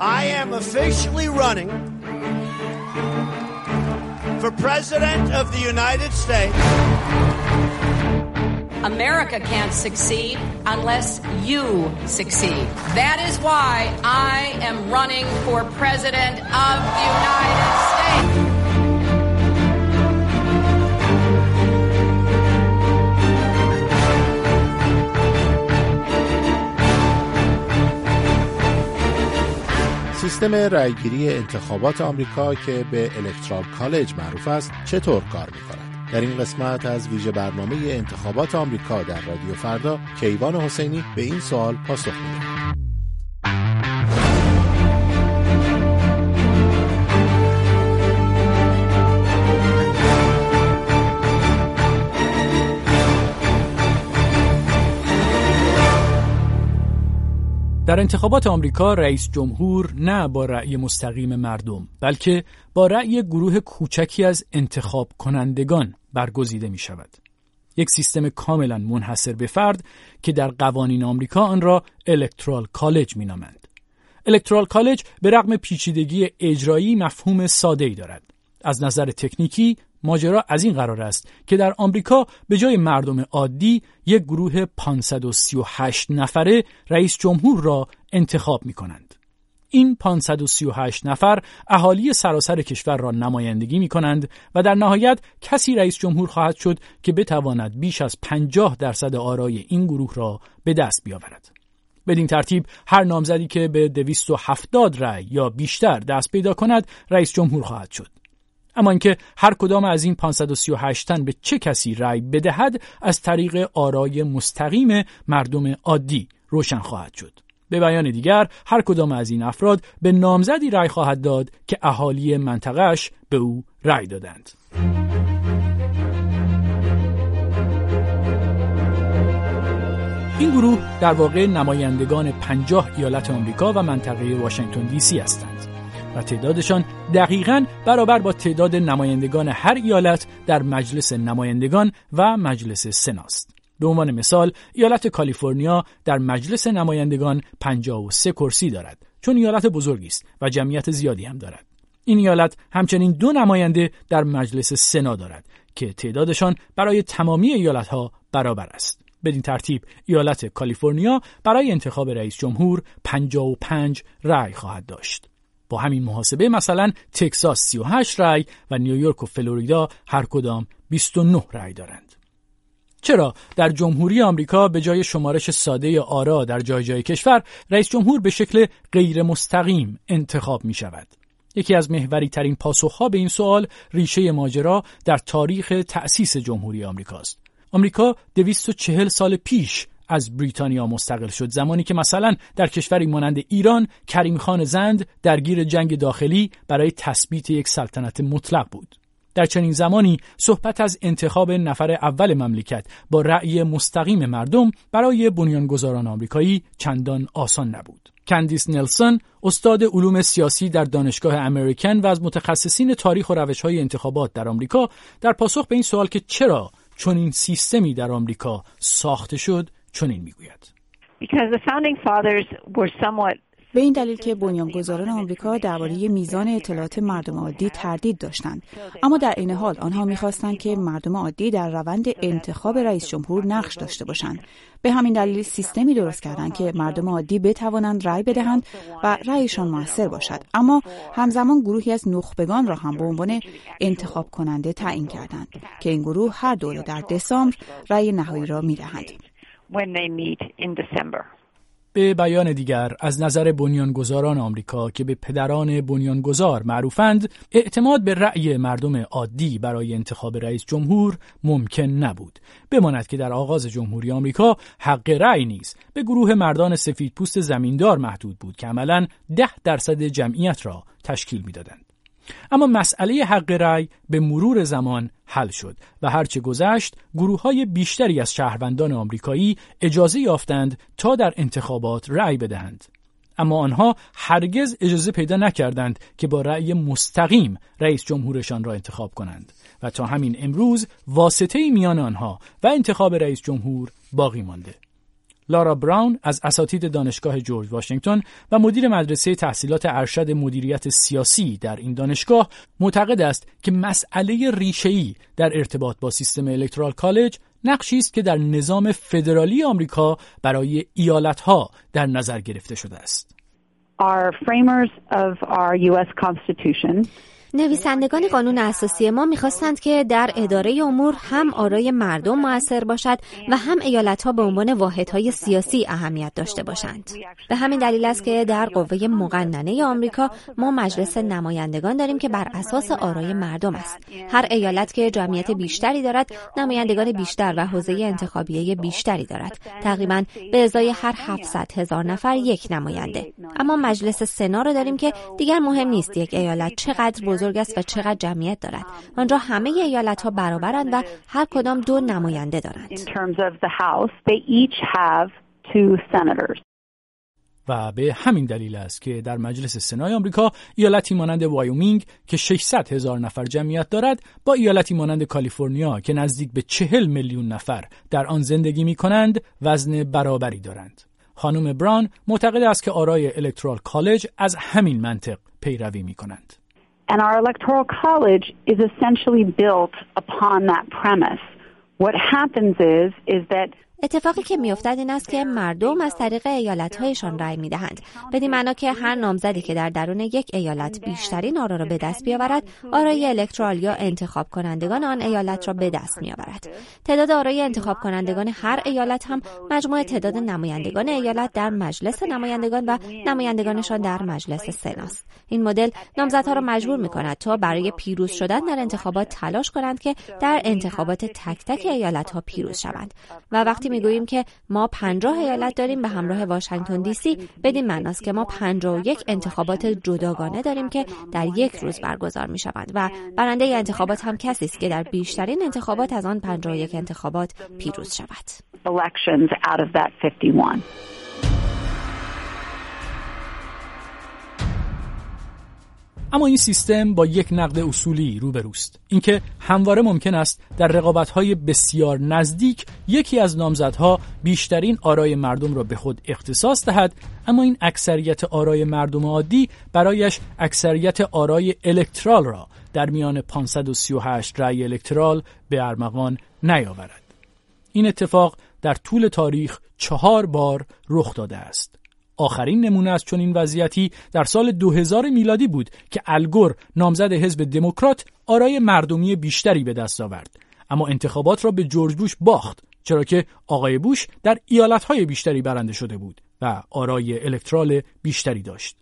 I am officially running for President of the United States. America can't succeed unless you succeed. That is why I am running for President of the United States. سیستم رأیگیری انتخابات آمریکا که به الکترال کالج معروف است چطور کار می‌کند؟ در این قسمت از ویژه برنامه انتخابات آمریکا در رادیو فردا کیوان حسینی به این سوال پاسخ می‌دهد. در انتخابات آمریکا رئیس جمهور نه با رأی مستقیم مردم بلکه با رأی گروه کوچکی از انتخاب کنندگان برگزیده می شود. یک سیستم کاملا منحصر به فرد که در قوانین آمریکا آن را الکترال کالج می نامند. الکترال کالج به رغم پیچیدگی اجرایی مفهوم ساده ای دارد. از نظر تکنیکی ماجرا از این قرار است که در آمریکا به جای مردم عادی یک گروه 538 نفره رئیس جمهور را انتخاب می کنند. این 538 نفر اهالی سراسر کشور را نمایندگی می کنند و در نهایت کسی رئیس جمهور خواهد شد که بتواند بیش از 50 درصد آرای این گروه را به دست بیاورد. بدین ترتیب هر نامزدی که به 270 رأی یا بیشتر دست پیدا کند رئیس جمهور خواهد شد. اما اینکه هر کدام از این 538 تن به چه کسی رأی بدهد از طریق آرای مستقیم مردم عادی روشن خواهد شد. به بیان دیگر هر کدام از این افراد به نامزدی رأی خواهد داد که اهالی منطقهش به او رأی دادند. این گروه در واقع نمایندگان پنجاه ایالت آمریکا و منطقه واشنگتن دی سی هستند. و تعدادشان دقیقا برابر با تعداد نمایندگان هر ایالت در مجلس نمایندگان و مجلس سناست. به عنوان مثال ایالت کالیفرنیا در مجلس نمایندگان 53 کرسی دارد چون ایالت بزرگی است و جمعیت زیادی هم دارد. این ایالت همچنین دو نماینده در مجلس سنا دارد که تعدادشان برای تمامی ایالت ها برابر است. بدین ترتیب ایالت کالیفرنیا برای انتخاب رئیس جمهور 55 رأی خواهد داشت. با همین محاسبه مثلا تکساس 38 رای و نیویورک و فلوریدا هر کدام 29 رای دارند. چرا در جمهوری آمریکا به جای شمارش ساده آرا در جای جای کشور رئیس جمهور به شکل غیر مستقیم انتخاب می شود؟ یکی از محوری ترین پاسخها به این سوال ریشه ماجرا در تاریخ تأسیس جمهوری آمریکاست. آمریکا 240 سال پیش از بریتانیا مستقل شد. زمانی که مثلا در کشوری مانند ایران کریم خان زند درگیر جنگ داخلی برای تثبیت یک سلطنت مطلق بود. در چنین زمانی صحبت از انتخاب نفر اول مملکت با رأی مستقیم مردم برای بنیانگذاران آمریکایی چندان آسان نبود. کندیس نلسون استاد علوم سیاسی در دانشگاه امریکن و از متخصصین تاریخ و روش های انتخابات در آمریکا در پاسخ به این سوال که چرا چنین سیستمی در آمریکا ساخته شد چنین می‌گوید. به این دلیل که بنیانگذاران آمریکا درباره میزان اطلاعات مردم عادی تردید داشتند. اما در این حال آنها می‌خواستند که مردم عادی در روند انتخاب رئیس جمهور نقش داشته باشند. به همین دلیل سیستمی درست کردند که مردم عادی بتوانند رأی بدهند و رأیشان موثر باشد. اما همزمان گروهی از نخبگان را هم به عنوان انتخاب کننده تعیین کردند که این گروه هر دوره در دسامبر رأی نهایی را می‌دهند. When they meet in December. به بیان دیگر از نظر بنیانگذاران آمریکا که به پدران بنیانگذار معروفند اعتماد به رأی مردم عادی برای انتخاب رئیس جمهور ممکن نبود بماند که در آغاز جمهوری آمریکا حق رأی نیز به گروه مردان سفید پوست زمیندار محدود بود که عملا ده درصد جمعیت را تشکیل می‌دادند اما مسئله حق رأی به مرور زمان حل شد و هرچه گذشت گروه های بیشتری از شهروندان آمریکایی اجازه یافتند تا در انتخابات رأی بدهند. اما آنها هرگز اجازه پیدا نکردند که با رأی مستقیم رئیس جمهورشان را انتخاب کنند و تا همین امروز واسطه میان آنها و انتخاب رئیس جمهور باقی مانده. لارا براون از اساتید دانشگاه جورج واشنگتن و مدیر مدرسه تحصیلات ارشد مدیریت سیاسی در این دانشگاه معتقد است که مسئله ریشه‌ای در ارتباط با سیستم الکترال کالج نقشی است که در نظام فدرالی آمریکا برای ایالتها در نظر گرفته شده است. Our framers of our US Constitution نویسندگان قانون اساسی ما می‌خواستند که در اداره امور هم آرای مردم موثر باشد و هم ایالت ها به عنوان واحدهای سیاسی اهمیت داشته باشند. به همین دلیل است که در قوه مقننه آمریکا ما مجلس نمایندگان داریم که بر اساس آرای مردم است. هر ایالت که جمعیت بیشتری دارد، نمایندگان بیشتر و حوزه انتخابیه بیشتری دارد. تقریبا به ازای هر 700 هزار نفر یک نماینده. اما مجلس سنا رو داریم که دیگر مهم نیست یک ایالت چقدر بزرگ است و چقدر جمعیت دارد. آنجا همه ایالت ها برابرند و هر کدام دو نماینده دارند. و به همین دلیل است که در مجلس سنای آمریکا ایالتی مانند وایومینگ که 600 هزار نفر جمعیت دارد با ایالتی مانند کالیفرنیا که نزدیک به 40 میلیون نفر در آن زندگی می کنند وزن برابری دارند. خانم بران معتقد است که آرای الکترال کالج از همین منطق پیروی می کنند. And our electoral college is essentially built upon that premise. What happens is, is that اتفاقی که میافتد این است که مردم از طریق ایالتهایشان رأی می‌دهند. بدین معنا که هر نامزدی که در درون یک ایالت بیشترین آرا را به دست بیاورد آرای الکترال یا انتخاب کنندگان آن ایالت را به دست میآورد. تعداد آرای انتخاب کنندگان هر ایالت هم مجموع تعداد نمایندگان ایالت در مجلس نمایندگان و نمایندگانشان در مجلس سناست این مدل نامزدها را مجبور می کند تا برای پیروز شدن در انتخابات تلاش کنند که در انتخابات تک تک ایالت ها پیروز شوند. و وقتی می‌گوییم که ما پنجاه ایالت داریم به همراه واشنگتن دی سی بدین معناست که ما پنجاه و یک انتخابات جداگانه داریم که در یک روز برگزار می شوند و برنده انتخابات هم کسی است که در بیشترین انتخابات از آن پنجاه و یک انتخابات پیروز شود. اما این سیستم با یک نقد اصولی روبروست. اینکه همواره ممکن است در رقابت‌های بسیار نزدیک یکی از نامزدها بیشترین آرای مردم را به خود اختصاص دهد اما این اکثریت آرای مردم عادی برایش اکثریت آرای الکترال را در میان 538 رأی الکترال به ارمغان نیاورد. این اتفاق در طول تاریخ چهار بار رخ داده است. آخرین نمونه از چنین وضعیتی در سال 2000 میلادی بود که الگور نامزد حزب دموکرات آرای مردمی بیشتری به دست آورد. اما انتخابات را به جورج بوش باخت چرا که آقای بوش در ایالتهای بیشتری برنده شده بود و آرای الکترال بیشتری داشت.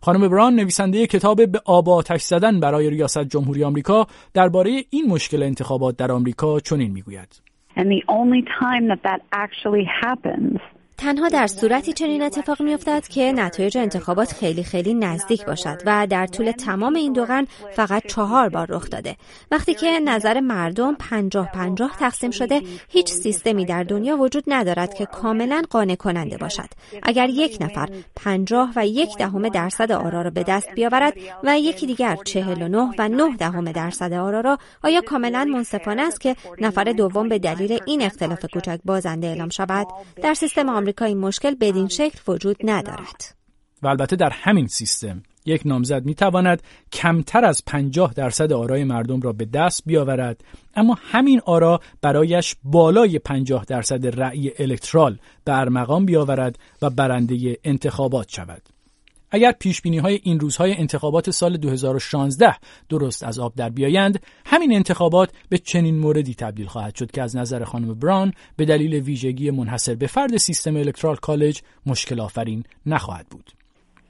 خانم بران نویسنده کتاب به آب آتش زدن برای ریاست جمهوری آمریکا درباره این مشکل انتخابات در آمریکا چنین می‌گوید. And the only time that that actually happens تنها در صورتی چنین اتفاق میافتد که نتایج انتخابات خیلی خیلی نزدیک باشد و در طول تمام این دو قرن فقط چهار بار رخ داده. وقتی که نظر مردم پنجاه پنجاه تقسیم شده هیچ سیستمی در دنیا وجود ندارد که کاملا قانع کننده باشد. اگر یک نفر پنجاه و یک دهم درصد آرا را به دست بیاورد و یکی دیگر چهل و نه و نه دهم درصد آرا را آیا کاملا منصفانه است که نفر دوم به دلیل این اختلاف کوچک بازنده اعلام شود؟ در سیستم آمریکا این مشکل بدین شکل وجود ندارد. و البته در همین سیستم یک نامزد می تواند کمتر از 50 درصد آرای مردم را به دست بیاورد اما همین آرا برایش بالای 50 درصد رأی الکترال به ارمغان بیاورد و برنده انتخابات شود. اگر پیش بینی های این روزهای انتخابات سال 2016 درست از آب در بیایند همین انتخابات به چنین موردی تبدیل خواهد شد که از نظر خانم بران به دلیل ویژگی منحصر به فرد سیستم الکترال کالج مشکل آفرین نخواهد بود.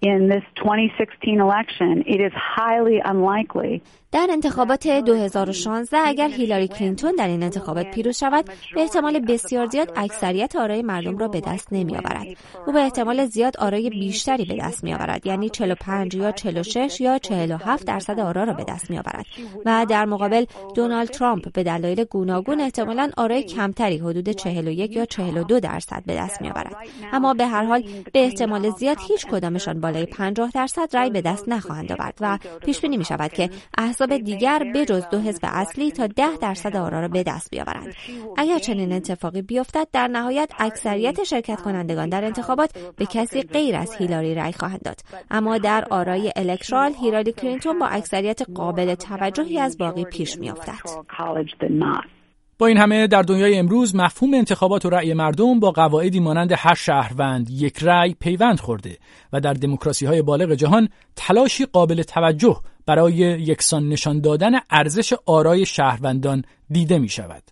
In this 2016 election, it is highly unlikely در انتخابات 2016 اگر هیلاری کلینتون در این انتخابات پیروز شود به احتمال بسیار زیاد اکثریت آرای مردم را به دست نمی آورد او به احتمال زیاد آرای بیشتری به دست می آورد یعنی 45 یا 46 یا 47 درصد آرا را به دست می آورد و در مقابل دونالد ترامپ به دلایل گوناگون احتمالا آرای کمتری حدود 41 یا 42 درصد به دست می آورد اما به هر حال به احتمال زیاد هیچ کدامشان بالای 50 درصد رأی به دست نخواهند آورد و پیش بینی می شود که احزاب دیگر بجز دو حزب اصلی تا 10 درصد آرا را به دست بیاورند. اگر چنین اتفاقی بیفتد در نهایت اکثریت شرکت کنندگان در انتخابات به کسی غیر از هیلاری رأی خواهند داد. اما در آرای الکترال هیلاری کلینتون با اکثریت قابل توجهی از باقی پیش میافتد. با این همه در دنیای امروز مفهوم انتخابات و رأی مردم با قواعدی مانند هر شهروند یک رأی پیوند خورده و در دموکراسی های بالغ جهان تلاشی قابل توجه برای یکسان نشان دادن ارزش آرای شهروندان دیده می شود.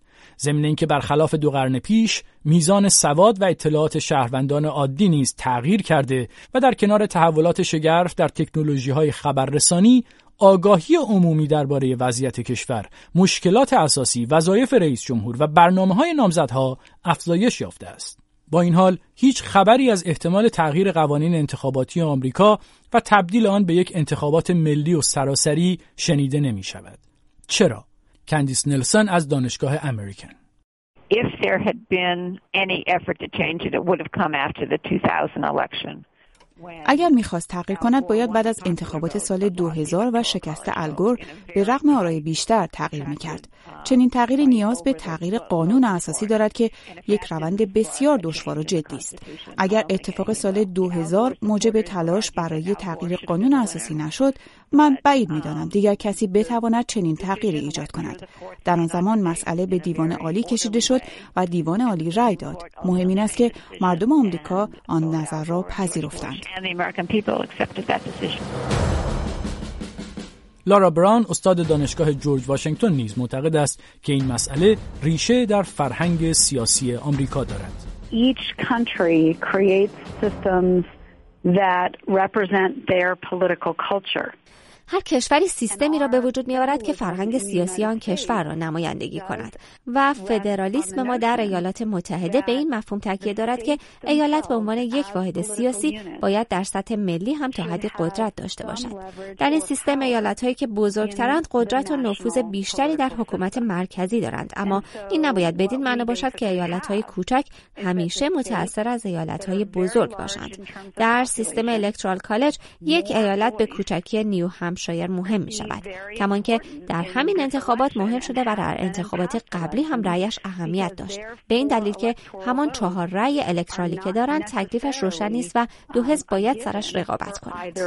ضمن اینکه برخلاف دو قرن پیش میزان سواد و اطلاعات شهروندان عادی نیز تغییر کرده و در کنار تحولات شگرف در تکنولوژی های خبررسانی آگاهی عمومی درباره وضعیت کشور، مشکلات اساسی، وظایف رئیس جمهور و برنامه های نامزدها افزایش یافته است. با این حال هیچ خبری از احتمال تغییر قوانین انتخاباتی آمریکا و تبدیل آن به یک انتخابات ملی و سراسری شنیده نمی شود. چرا؟ کندیس نلسون از دانشگاه امریکن If there had been any effort to change it, it would have come after the 2000 election. اگر می‌خواست تغییر کند باید بعد از انتخابات سال 2000 و شکست الگور به رغم آرای بیشتر تغییر می‌کرد. چنین تغییری نیاز به تغییر قانون اساسی دارد که یک روند بسیار دشوار و جدی است. اگر اتفاق سال 2000 موجب تلاش برای تغییر قانون اساسی نشد، من بعید می‌دانم دیگر کسی بتواند چنین تغییری ایجاد کند. در آن زمان مسئله به دیوان عالی کشیده شد و دیوان عالی رأی داد. مهم این است که مردم آمریکا آن نظر را پذیرفتند. لارا براون استاد دانشگاه جورج واشنگتن نیز معتقد است که این مسئله ریشه در فرهنگ سیاسی آمریکا دارد. Each country creates systems that represent their political culture. هر کشوری سیستمی را به وجود می آورد که فرهنگ سیاسی آن کشور را نمایندگی کند و فدرالیسم ما در ایالات متحده به این مفهوم تاکید دارد که ایالت به عنوان یک واحد سیاسی باید در سطح ملی هم تا حدی قدرت داشته باشد. در این سیستم ایالت هایی که بزرگترند قدرت و نفوذ بیشتری در حکومت مرکزی دارند. اما این نباید بدین معنا باشد که ایالت های کوچک همیشه متأثر از ایالت های بزرگ باشند. در سیستم الکترال کالج یک ایالت به کوچکی نیو هم شایر مهم می شود. کمان که در همین انتخابات مهم شده و در انتخابات قبلی هم رأیش اهمیت داشت. به این دلیل که همان چهار رأی الکترالی که دارند تکلیفش روشن نیست و دو حزب باید سرش رقابت کنند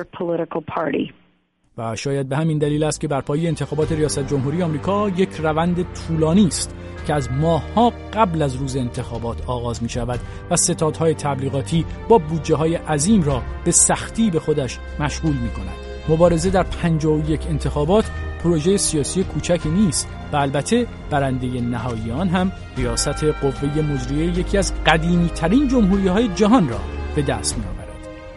و شاید به همین دلیل است که بر پایه انتخابات ریاست جمهوری آمریکا یک روند طولانی است که از ماهها قبل از روز انتخابات آغاز می شود و ستادهای تبلیغاتی با بودجه های عظیم را به سختی به خودش مشغول می کند. مبارزه در 51 انتخابات پروژه سیاسی کوچکی نیست و البته برنده نهایی آن هم ریاست قوه مجریه یکی از قدیمی ترین جمهوری های جهان را به دست می آورد.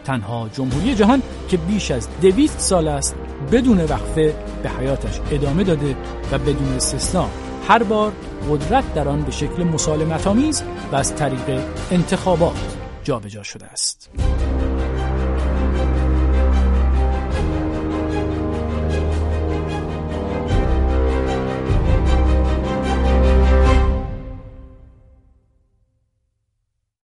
تنها جمهوری جهان که بیش از دویست سال است بدون وقفه به حیاتش ادامه داده و بدون استثنا هر بار قدرت در آن به شکل مسالمت آمیز و از طریق انتخابات جابجا شده است.